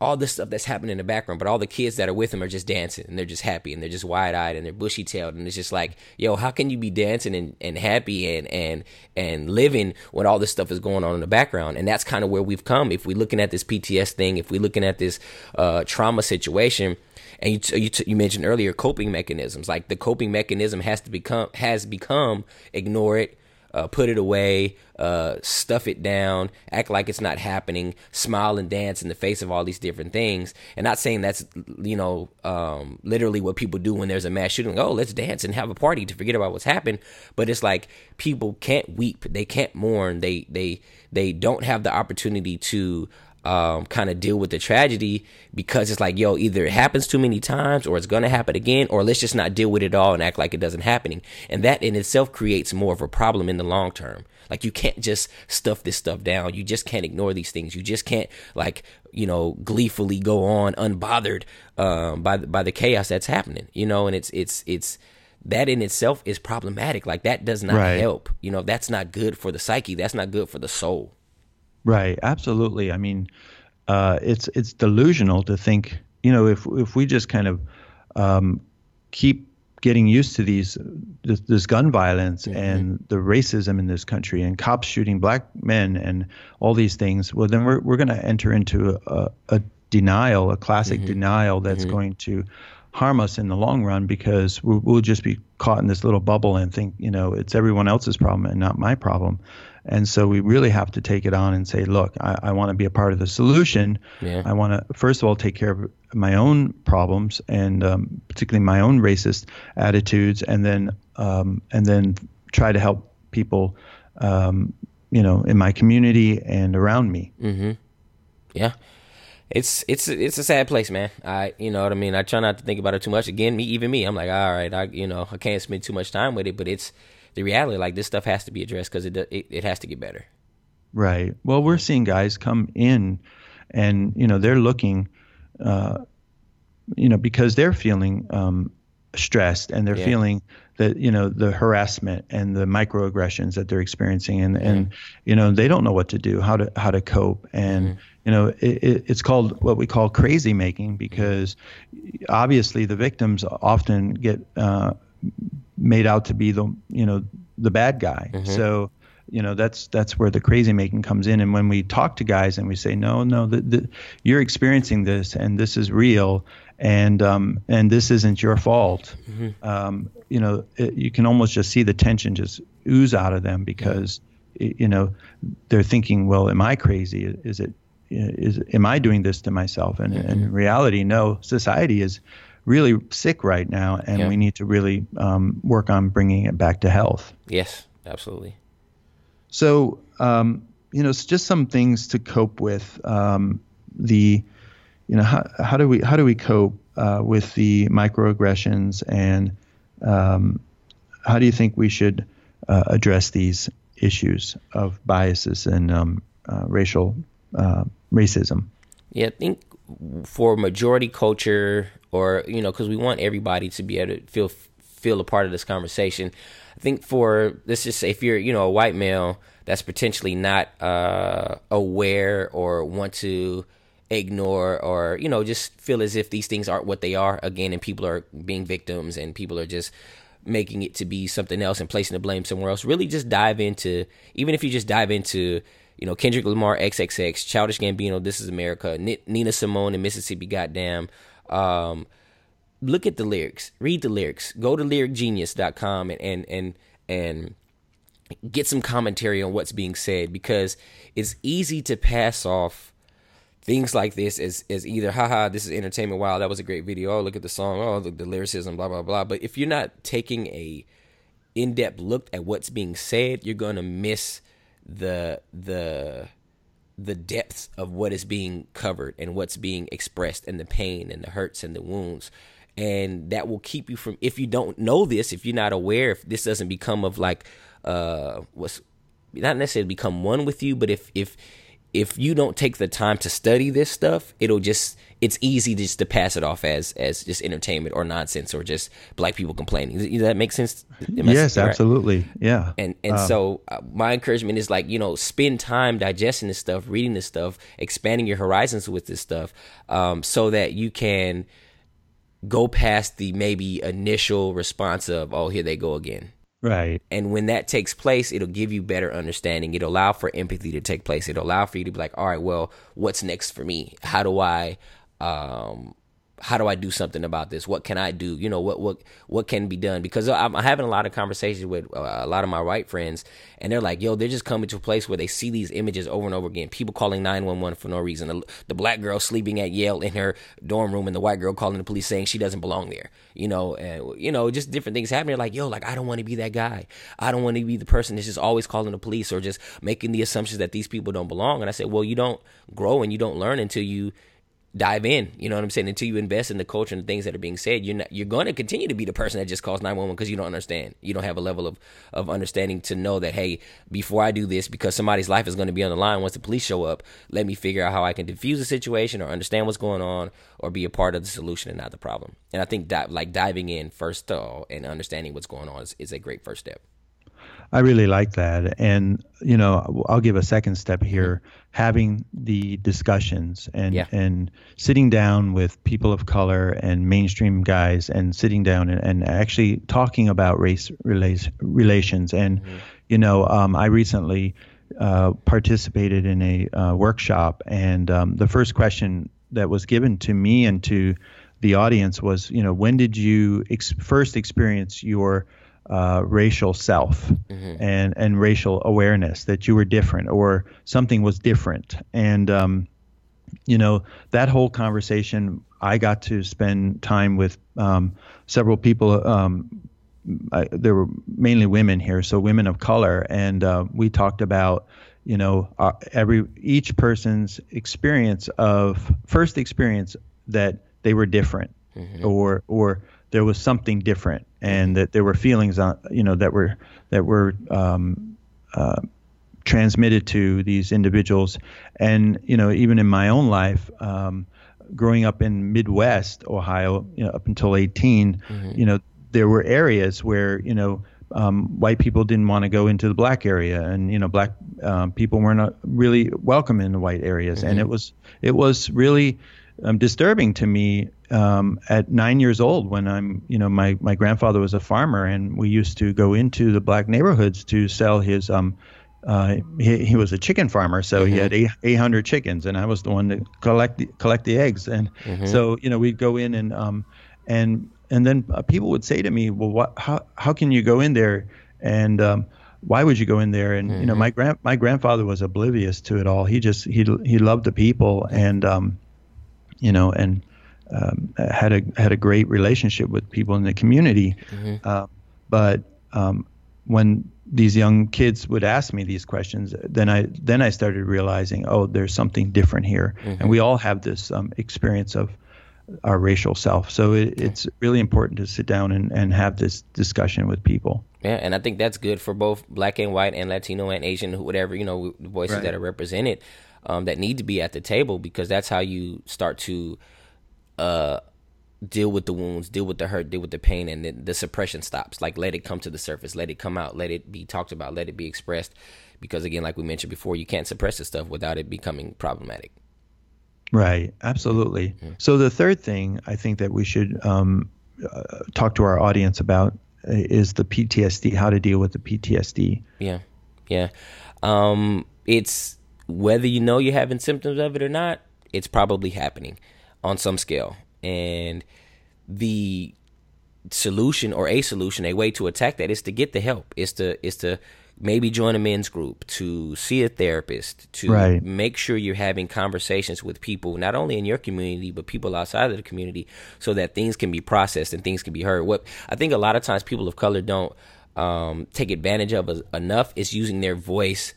all this stuff that's happening in the background, but all the kids that are with him are just dancing and they're just happy and they're just wide eyed and they're bushy tailed and it's just like, yo, how can you be dancing and, and happy and and and living when all this stuff is going on in the background? And that's kind of where we've come. If we're looking at this PTS thing, if we're looking at this uh, trauma situation, and you t- you, t- you mentioned earlier coping mechanisms, like the coping mechanism has to become has become ignore it, uh, put it away, uh, stuff it down, act like it's not happening, smile and dance in the face of all these different things. And not saying that's you know um, literally what people do when there's a mass shooting. Oh, let's dance and have a party to forget about what's happened. But it's like people can't weep, they can't mourn, they they they don't have the opportunity to um, kind of deal with the tragedy because it's like, yo, either it happens too many times or it's going to happen again, or let's just not deal with it all and act like it doesn't happening. And that in itself creates more of a problem in the long term. Like you can't just stuff this stuff down. You just can't ignore these things. You just can't like, you know, gleefully go on unbothered, um, by, by the chaos that's happening, you know, and it's, it's, it's, that in itself is problematic. Like that does not right. help. You know, that's not good for the psyche. That's not good for the soul. Right. Absolutely. I mean, uh, it's it's delusional to think. You know, if if we just kind of um, keep getting used to these this, this gun violence mm-hmm. and the racism in this country and cops shooting black men and all these things, well, then we're we're going to enter into a, a, denial, a classic mm-hmm. denial that's mm-hmm. going to harm us in the long run because we'll, we'll, just be caught in this little bubble and think, you know, it's everyone else's problem and not my problem. And so we really have to take it on and say, look, I, I want to be a part of the solution. Yeah. I want to, first of all, take care of my own problems and um, particularly my own racist attitudes, and then um, and then try to help people, um, you know, in my community and around me. Mm-hmm. Yeah. It's it's it's a sad place, man. I you know what I mean. I try not to think about it too much. Again, me even me, I'm like, all right, I you know I can't spend too much time with it, but it's the reality like this stuff has to be addressed because it, it it has to get better. Right. Well, we're seeing guys come in, and you know they're looking, uh, you know, because they're feeling um, stressed and they're yeah. feeling that you know the harassment and the microaggressions that they're experiencing, and mm-hmm. and you know they don't know what to do, how to how to cope, and mm-hmm. you know it, it, it's called what we call crazy making because obviously the victims often get. Uh, made out to be the you know the bad guy. Mm-hmm. So you know that's that's where the crazy making comes in. And when we talk to guys and we say, no, no, the, the, you're experiencing this and this is real, and um, and this isn't your fault. Mm-hmm. Um, you know, it, you can almost just see the tension just ooze out of them because you know they're thinking, well, am I crazy? Is it is am I doing this to myself? And, mm-hmm. and in reality, no. Society is really sick right now, and yeah. we need to really um, work on bringing it back to health. Yes, absolutely. So, um, you know, it's just some things to cope with um, the, you know, how, how do we how do we cope uh, with the microaggressions, and um, how do you think we should uh, address these issues of biases and um, uh, racial uh, racism? Yeah, I think for majority culture or you know because we want everybody to be able to feel feel a part of this conversation. I think for let's just say if you're you know a white male that's potentially not uh, aware or want to ignore or you know just feel as if these things aren't what they are again and people are being victims and people are just making it to be something else and placing the blame somewhere else really just dive into even if you just dive into you know Kendrick Lamar XXX Childish Gambino This Is America Nina Simone and Mississippi Goddam um, look at the lyrics, read the lyrics, go to lyricgenius.com and, and, and, and get some commentary on what's being said because it's easy to pass off things like this as, as either, haha, this is entertainment. Wow, that was a great video. Oh, look at the song. Oh, look, the lyricism, blah, blah, blah. But if you're not taking a in-depth look at what's being said, you're going to miss the, the, the depth of what is being covered and what's being expressed and the pain and the hurts and the wounds. And that will keep you from if you don't know this if you're not aware if this doesn't become of like uh what's not necessarily become one with you but if if if you don't take the time to study this stuff, it'll just it's easy just to pass it off as as just entertainment or nonsense or just black people complaining. Does that make sense? Yes, right? absolutely. Yeah. And and um, so uh, my encouragement is like you know spend time digesting this stuff, reading this stuff, expanding your horizons with this stuff, um, so that you can go past the maybe initial response of oh here they go again Right. And when that takes place, it'll give you better understanding. It'll allow for empathy to take place. It'll allow for you to be like, all right, well, what's next for me? How do I um how do I do something about this? What can I do? You know, what what what can be done? Because I'm having a lot of conversations with uh, a lot of my white friends, and they're like, "Yo, they're just coming to a place where they see these images over and over again. People calling 911 for no reason. The, the black girl sleeping at Yale in her dorm room, and the white girl calling the police saying she doesn't belong there. You know, and you know, just different things happening. Like, "Yo, like I don't want to be that guy. I don't want to be the person that's just always calling the police or just making the assumptions that these people don't belong." And I said, "Well, you don't grow and you don't learn until you." Dive in. You know what I'm saying? Until you invest in the culture and the things that are being said, you're not, you're going to continue to be the person that just calls 911 because you don't understand. You don't have a level of of understanding to know that hey, before I do this, because somebody's life is going to be on the line once the police show up, let me figure out how I can diffuse the situation or understand what's going on or be a part of the solution and not the problem. And I think that like diving in first all and understanding what's going on is, is a great first step. I really like that. And, you know, I'll give a second step here having the discussions and, yeah. and sitting down with people of color and mainstream guys and sitting down and, and actually talking about race relations. And, mm-hmm. you know, um, I recently uh, participated in a uh, workshop, and um, the first question that was given to me and to the audience was, you know, when did you ex- first experience your uh, racial self mm-hmm. and and racial awareness that you were different or something was different and um, you know that whole conversation I got to spend time with um, several people um, I, there were mainly women here so women of color and uh, we talked about you know uh, every each person's experience of first experience that they were different mm-hmm. or or there was something different and that there were feelings on you know that were that were um, uh, transmitted to these individuals and you know even in my own life um, growing up in Midwest Ohio you know up until 18 mm-hmm. you know there were areas where you know um, white people didn't want to go into the black area, and you know, black um, people weren't really welcome in the white areas, mm-hmm. and it was it was really um, disturbing to me um, at nine years old when I'm, you know, my, my grandfather was a farmer and we used to go into the black neighborhoods to sell his, um, uh, he, he was a chicken farmer, so mm-hmm. he had eight, 800 chickens and I was the one to collect the, collect the eggs. And mm-hmm. so, you know, we'd go in and, um, and, and then uh, people would say to me, well, what, how, how can you go in there? And, um, why would you go in there? And, mm-hmm. you know, mm-hmm. my grand, my grandfather was oblivious to it all. He just, he, he loved the people and, um, you know, and um, had a had a great relationship with people in the community. Mm-hmm. Uh, but um, when these young kids would ask me these questions, then I then I started realizing, oh, there's something different here, mm-hmm. and we all have this um, experience of our racial self. So it, it's really important to sit down and, and have this discussion with people. Yeah, and I think that's good for both black and white and Latino and Asian, whatever you know, voices right. that are represented um, that need to be at the table because that's how you start to uh, deal with the wounds, deal with the hurt, deal with the pain, and then the suppression stops. Like let it come to the surface, let it come out, let it be talked about, let it be expressed. Because again, like we mentioned before, you can't suppress this stuff without it becoming problematic. Right, absolutely. Mm-hmm. So the third thing I think that we should um, uh, talk to our audience about uh, is the PTSD, how to deal with the PTSD. Yeah, yeah. Um, it's whether you know you're having symptoms of it or not, it's probably happening on some scale. And the solution or a solution, a way to attack that is to get the help. Is to is to maybe join a men's group, to see a therapist, to right. make sure you're having conversations with people not only in your community but people outside of the community, so that things can be processed and things can be heard. What I think a lot of times people of color don't um, take advantage of enough is using their voice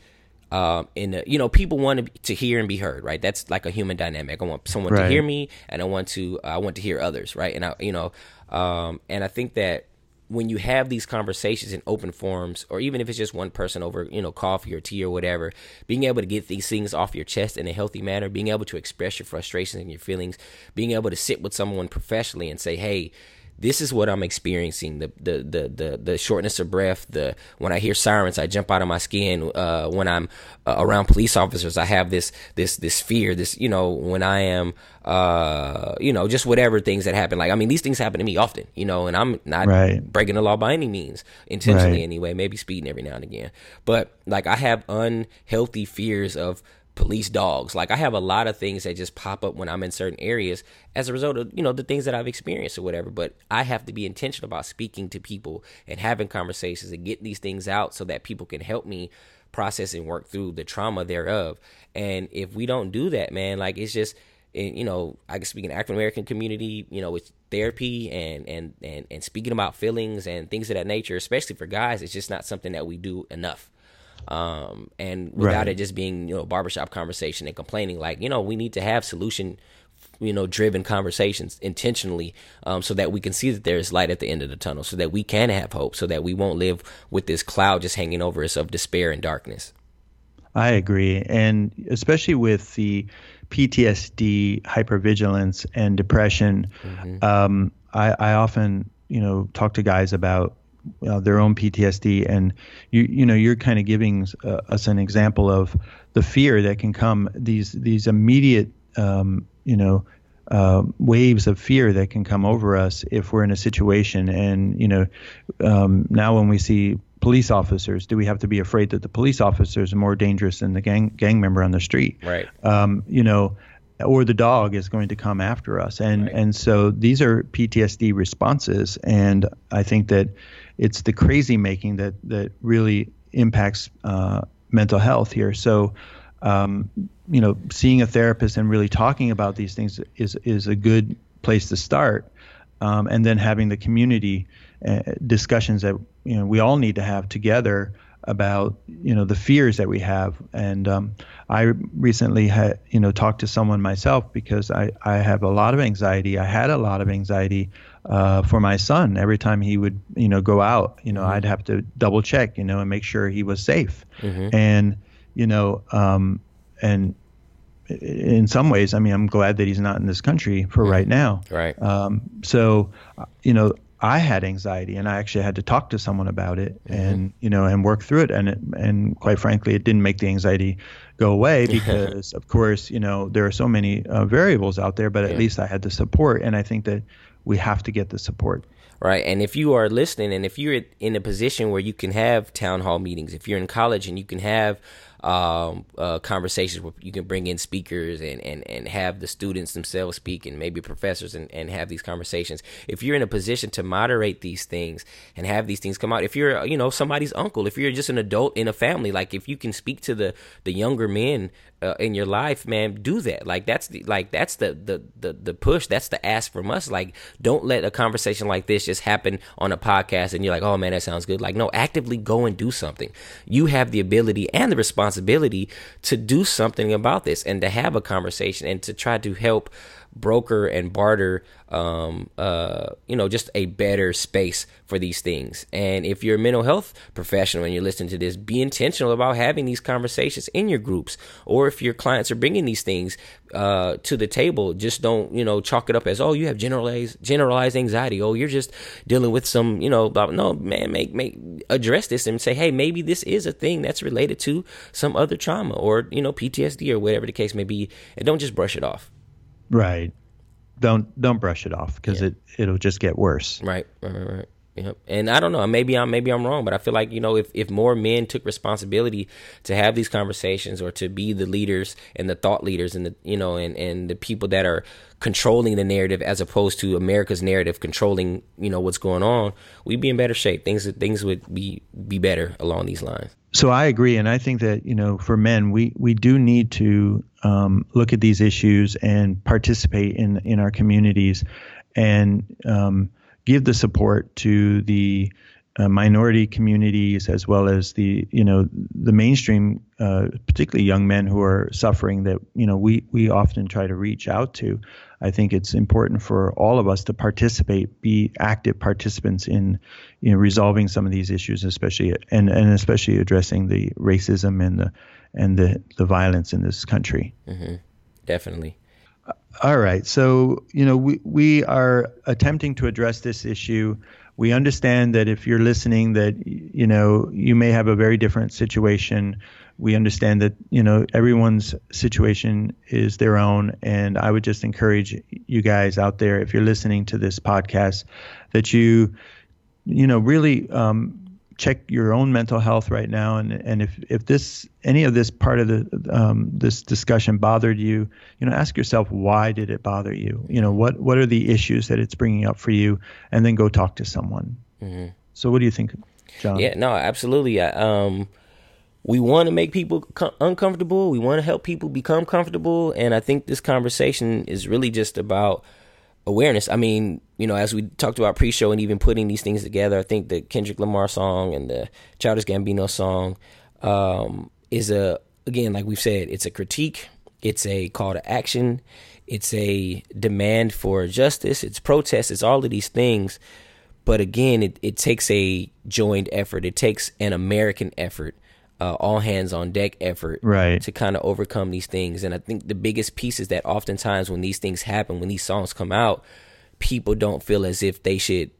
um, in you know people want to, to hear and be heard right? That's like a human dynamic. I want someone right. to hear me and i want to i want to hear others right? And i you know um, and i think that when you have these conversations in open forums, or even if it's just one person over, you know, coffee or tea or whatever, being able to get these things off your chest in a healthy manner, being able to express your frustrations and your feelings, being able to sit with someone professionally and say, hey, this is what I'm experiencing the the the the, the shortness of breath the when I hear sirens I jump out of my skin uh, when I'm uh, around police officers I have this this this fear this you know when I am uh, you know just whatever things that happen like I mean these things happen to me often you know and I'm not right. breaking the law by any means intentionally right. anyway maybe speeding every now and again but like I have unhealthy fears of police dogs. Like I have a lot of things that just pop up when I'm in certain areas as a result of, you know, the things that I've experienced or whatever. But I have to be intentional about speaking to people and having conversations and getting these things out so that people can help me process and work through the trauma thereof. And if we don't do that, man, like it's just you know, I can speak in African American community, you know, with therapy and, and and and speaking about feelings and things of that nature, especially for guys, it's just not something that we do enough um, and without right. it just being you know barbershop conversation and complaining like you know we need to have solution you know driven conversations intentionally um, so that we can see that there's light at the end of the tunnel so that we can have hope so that we won't live with this cloud just hanging over us of despair and darkness i agree and especially with the ptsd hypervigilance and depression mm-hmm. um, I, I often you know talk to guys about uh, their own PTSD, and you you know you're kind of giving uh, us an example of the fear that can come these these immediate um, you know uh, waves of fear that can come over us if we're in a situation, and you know um, now when we see police officers, do we have to be afraid that the police officers are more dangerous than the gang gang member on the street? Right. Um, you know or the dog is going to come after us and right. and so these are PTSD responses and I think that it's the crazy making that that really impacts uh, mental health here. So, um, you know, seeing a therapist and really talking about these things is is a good place to start, um, and then having the community uh, discussions that you know we all need to have together about you know the fears that we have and um, I recently had you know talked to someone myself because I, I have a lot of anxiety I had a lot of anxiety uh, for my son. Every time he would, you know, go out, you know, mm-hmm. I'd have to double check, you know, and make sure he was safe. Mm-hmm. And, you know, um, and in some ways, I mean, I'm glad that he's not in this country for mm-hmm. right now. Right. Um, so, you know, I had anxiety, and I actually had to talk to someone about it, mm-hmm. and you know, and work through it. And it, and quite frankly, it didn't make the anxiety go away because, of course, you know, there are so many uh, variables out there. But at yeah. least I had the support, and I think that we have to get the support. Right. And if you are listening and if you're in a position where you can have town hall meetings, if you're in college and you can have um, uh, conversations where you can bring in speakers and, and, and have the students themselves speak and maybe professors and, and have these conversations. If you're in a position to moderate these things and have these things come out, if you're, you know, somebody's uncle, if you're just an adult in a family, like if you can speak to the, the younger men uh, in your life, man, do that. Like that's the, like, that's the, the, the, the push. That's the ask from us. Like, don't let a conversation like this just happen on a podcast and you're like, oh man, that sounds good. Like, no, actively go and do something. You have the ability and the responsibility responsibility to do something about this and to have a conversation and to try to help broker and barter um, uh, you know just a better space for these things. And if you're a mental health professional and you're listening to this be intentional about having these conversations in your groups. Or if your clients are bringing these things uh, to the table just don't you know chalk it up as oh you have generalized generalized anxiety. Oh you're just dealing with some you know no man make make address this and say hey maybe this is a thing that's related to some other trauma or you know PTSD or whatever the case may be. And don't just brush it off Right. Don't don't brush it off because yeah. it it'll just get worse. Right. Right. Right. right. Yep. And I don't know, maybe I'm maybe I'm wrong, but I feel like, you know, if, if more men took responsibility to have these conversations or to be the leaders and the thought leaders and the you know and, and the people that are controlling the narrative as opposed to America's narrative controlling, you know, what's going on, we'd be in better shape. Things things would be be better along these lines. So I agree, and I think that you know, for men, we we do need to um, look at these issues and participate in in our communities, and um, give the support to the uh, minority communities as well as the you know the mainstream, uh, particularly young men who are suffering that you know we we often try to reach out to. I think it's important for all of us to participate, be active participants in you know resolving some of these issues, especially and and especially addressing the racism and the and the the violence in this country. Mm-hmm. Definitely. All right. So, you know, we, we are attempting to address this issue. We understand that if you're listening that you know you may have a very different situation. We understand that you know everyone's situation is their own. And i would just encourage you guys out there if you're listening to this podcast that you you know really um, check your own mental health right now and and if if this any of this part of the um, this discussion bothered you you know ask yourself why did it bother you? You know what what are the issues that it's bringing up for you? And then go talk to someone. Mm-hmm. so what do you think john? Yeah no absolutely. Um we want to make people com- uncomfortable. We want to help people become comfortable. And i think this conversation is really just about awareness. I mean, you know, as we talked about pre-show and even putting these things together, I think the Kendrick Lamar song and the Childish Gambino song um, is a again, like we've said, it's a critique, it's a call to action, it's a demand for justice, it's protest, it's all of these things. But again, it, it takes a joined effort. It takes an American effort uh, all hands on deck effort right. to kind of overcome these things. And I think the biggest piece is that oftentimes when these things happen, when these songs come out, people don't feel as if they should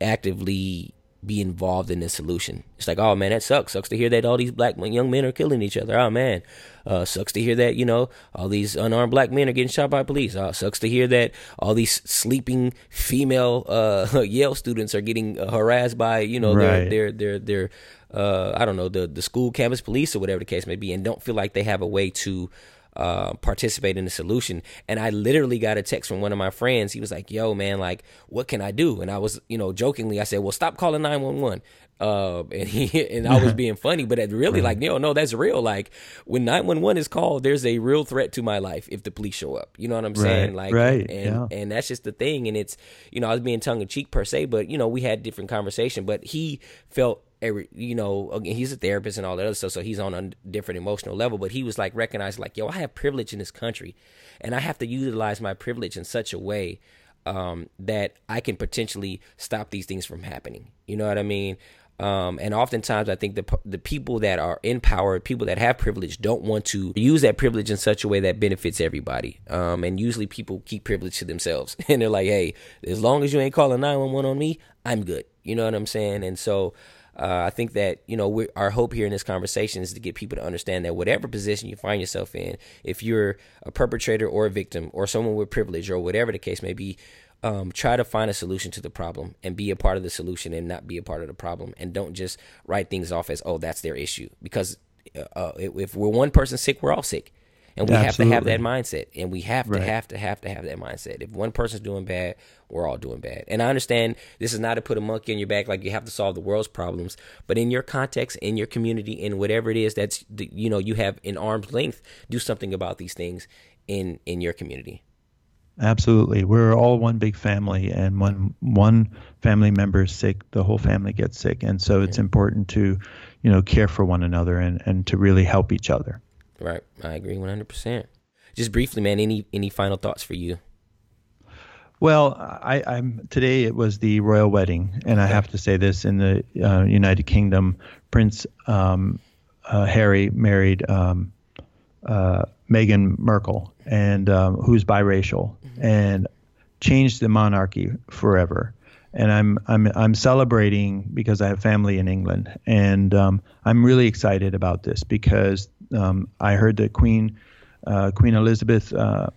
actively be involved in the solution. It's like, oh man, that sucks. Sucks to hear that all these black young men are killing each other. Oh man, uh, sucks to hear that you know all these unarmed black men are getting shot by police. Oh, sucks to hear that all these sleeping female uh, Yale students are getting uh, harassed by you know right. their their their their uh, I don't know, the the school campus police or whatever the case may be, and don't feel like they have a way to uh, participate in the solution. And I literally got a text from one of my friends. He was like, "Yo, man, like, what can I do?" And I was, you know, jokingly, I said, "Well, stop calling nine one one." Uh, and he and I was being funny, but it really like, yo, no, that's real. Like when nine one one is called, there's a real threat to my life if the police show up. You know what I'm saying? Right, like, right, and yeah. and that's just the thing. And it's, you know, I was being tongue in cheek per se, but you know, we had different conversation. But he felt every you know again he's a therapist and all that other stuff so he's on a different emotional level but he was like recognized like yo i have privilege in this country and i have to utilize my privilege in such a way um, that i can potentially stop these things from happening. You know what i mean? Um, and oftentimes i think the, the people that are in power people that have privilege don't want to use that privilege in such a way that benefits everybody. Um, and usually people keep privilege to themselves and they're like hey as long as you ain't calling 911 on me i'm good. You know what i'm saying? And so uh, I think that you know our hope here in this conversation is to get people to understand that whatever position you find yourself in, if you're a perpetrator or a victim or someone with privilege or whatever the case may be, um, try to find a solution to the problem and be a part of the solution and not be a part of the problem, and don't just write things off as oh that's their issue. Because uh, uh if we're one person sick, we're all sick and we Absolutely. have to have that mindset and we have to right. have to have to have that mindset if one person's doing bad we're all doing bad and i understand this is not to put a monkey on your back like you have to solve the world's problems but in your context in your community in whatever it is that's you know you have in arm's length do something about these things in in your community Absolutely. We're all one big family and when one family member is sick, the whole family gets sick. And so it's yeah. important to, you know, care for one another and, and to really help each other. Right. I agree 100%. Just briefly, man, any any final thoughts for you? Well, I, am today. It was the royal wedding, and I have to say this: in the uh, United Kingdom, Prince um, uh, Harry married um, uh, Meghan Markle, and um, who's biracial, mm-hmm. and changed the monarchy forever and I'm I'm I'm celebrating because I have family in England, and um, I'm really excited about this because um, I heard that Queen uh, Queen Elizabeth uh,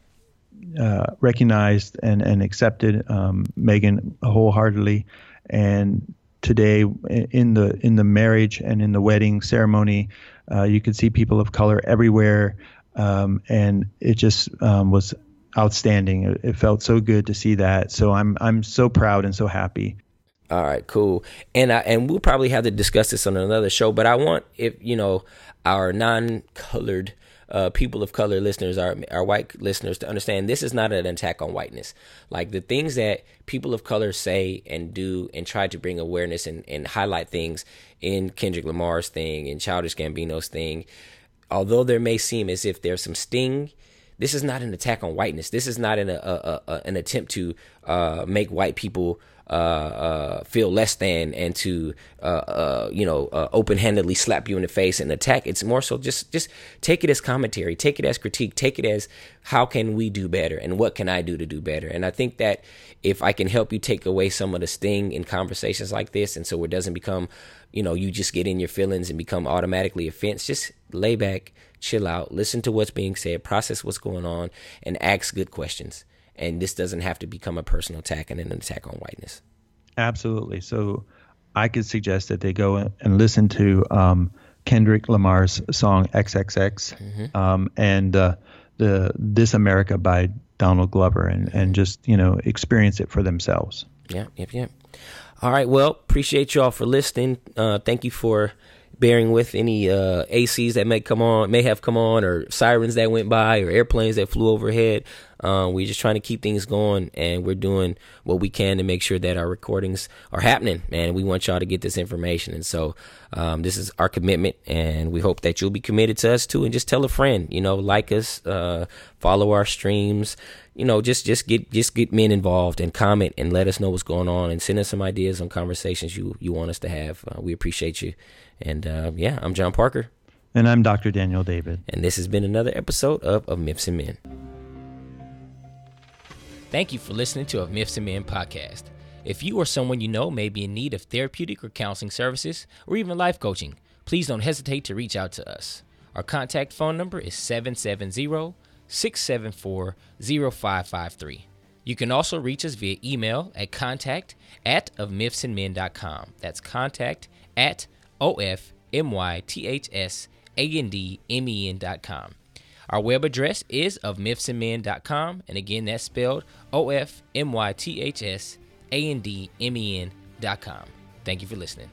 uh, recognized and and accepted um, Meghan wholeheartedly, and today in the in the marriage and in the wedding ceremony, uh, you could see people of color everywhere, um, and it just um, was outstanding. It, it felt so good to see that. So I'm I'm so proud and so happy. All right, cool. And I and we'll probably have to discuss this on another show, but I want if you know our non-colored uh, people of color listeners, our our white listeners, to understand this is not an attack on whiteness. Like the things that people of color say and do and try to bring awareness and, and highlight things in Kendrick Lamar's thing and Childish Gambino's thing, although there may seem as if there's some sting this is not an attack on whiteness. This is not an, a, a, a, an attempt to uh, make white people uh, uh, feel less than and to uh, uh, you know uh, open-handedly slap you in the face and attack. It's more so just just take it as commentary, take it as critique, take it as how can we do better and what can I do to do better. And I think that if I can help you take away some of the sting in conversations like this, and so it doesn't become you know you just get in your feelings and become automatically offense, just lay back, chill out, listen to what's being said, process what's going on, and ask good questions and this doesn't have to become a personal attack and an attack on whiteness. Absolutely. So I could suggest that they go and listen to um, Kendrick Lamar's song XXX mm-hmm. um, and uh, the This America by Donald Glover and, and just, you know, experience it for themselves. Yeah, yep, yep. All right. Well, appreciate y'all for listening. Uh, thank you for bearing with any uh, ACs that may come on, may have come on, or sirens that went by, or airplanes that flew overhead. Um, we're just trying to keep things going, and we're doing what we can to make sure that our recordings are happening. And we want y'all to get this information, and so um, this is our commitment, and we hope that you'll be committed to us too. And just tell a friend, you know, like us, uh, follow our streams, you know, just just get just get men involved and comment and let us know what's going on, and send us some ideas on conversations you you want us to have. Uh, we appreciate you, and uh, yeah, I'm John Parker. And I'm Dr. Daniel David. And this has been another episode of, of Myths and Men. Thank you for listening to a Myths and Men podcast. If you or someone you know may be in need of therapeutic or counseling services or even life coaching, please don't hesitate to reach out to us. Our contact phone number is 770 674 0553. You can also reach us via email at contact at ofmythsandmen.com. That's contact at O-F-M-Y-T-H-S-A-N-D-M-E-N.com. Our web address is of ofmythsandmen.com. And again, that's spelled O F M Y T H S A N D M E N.com. Thank you for listening.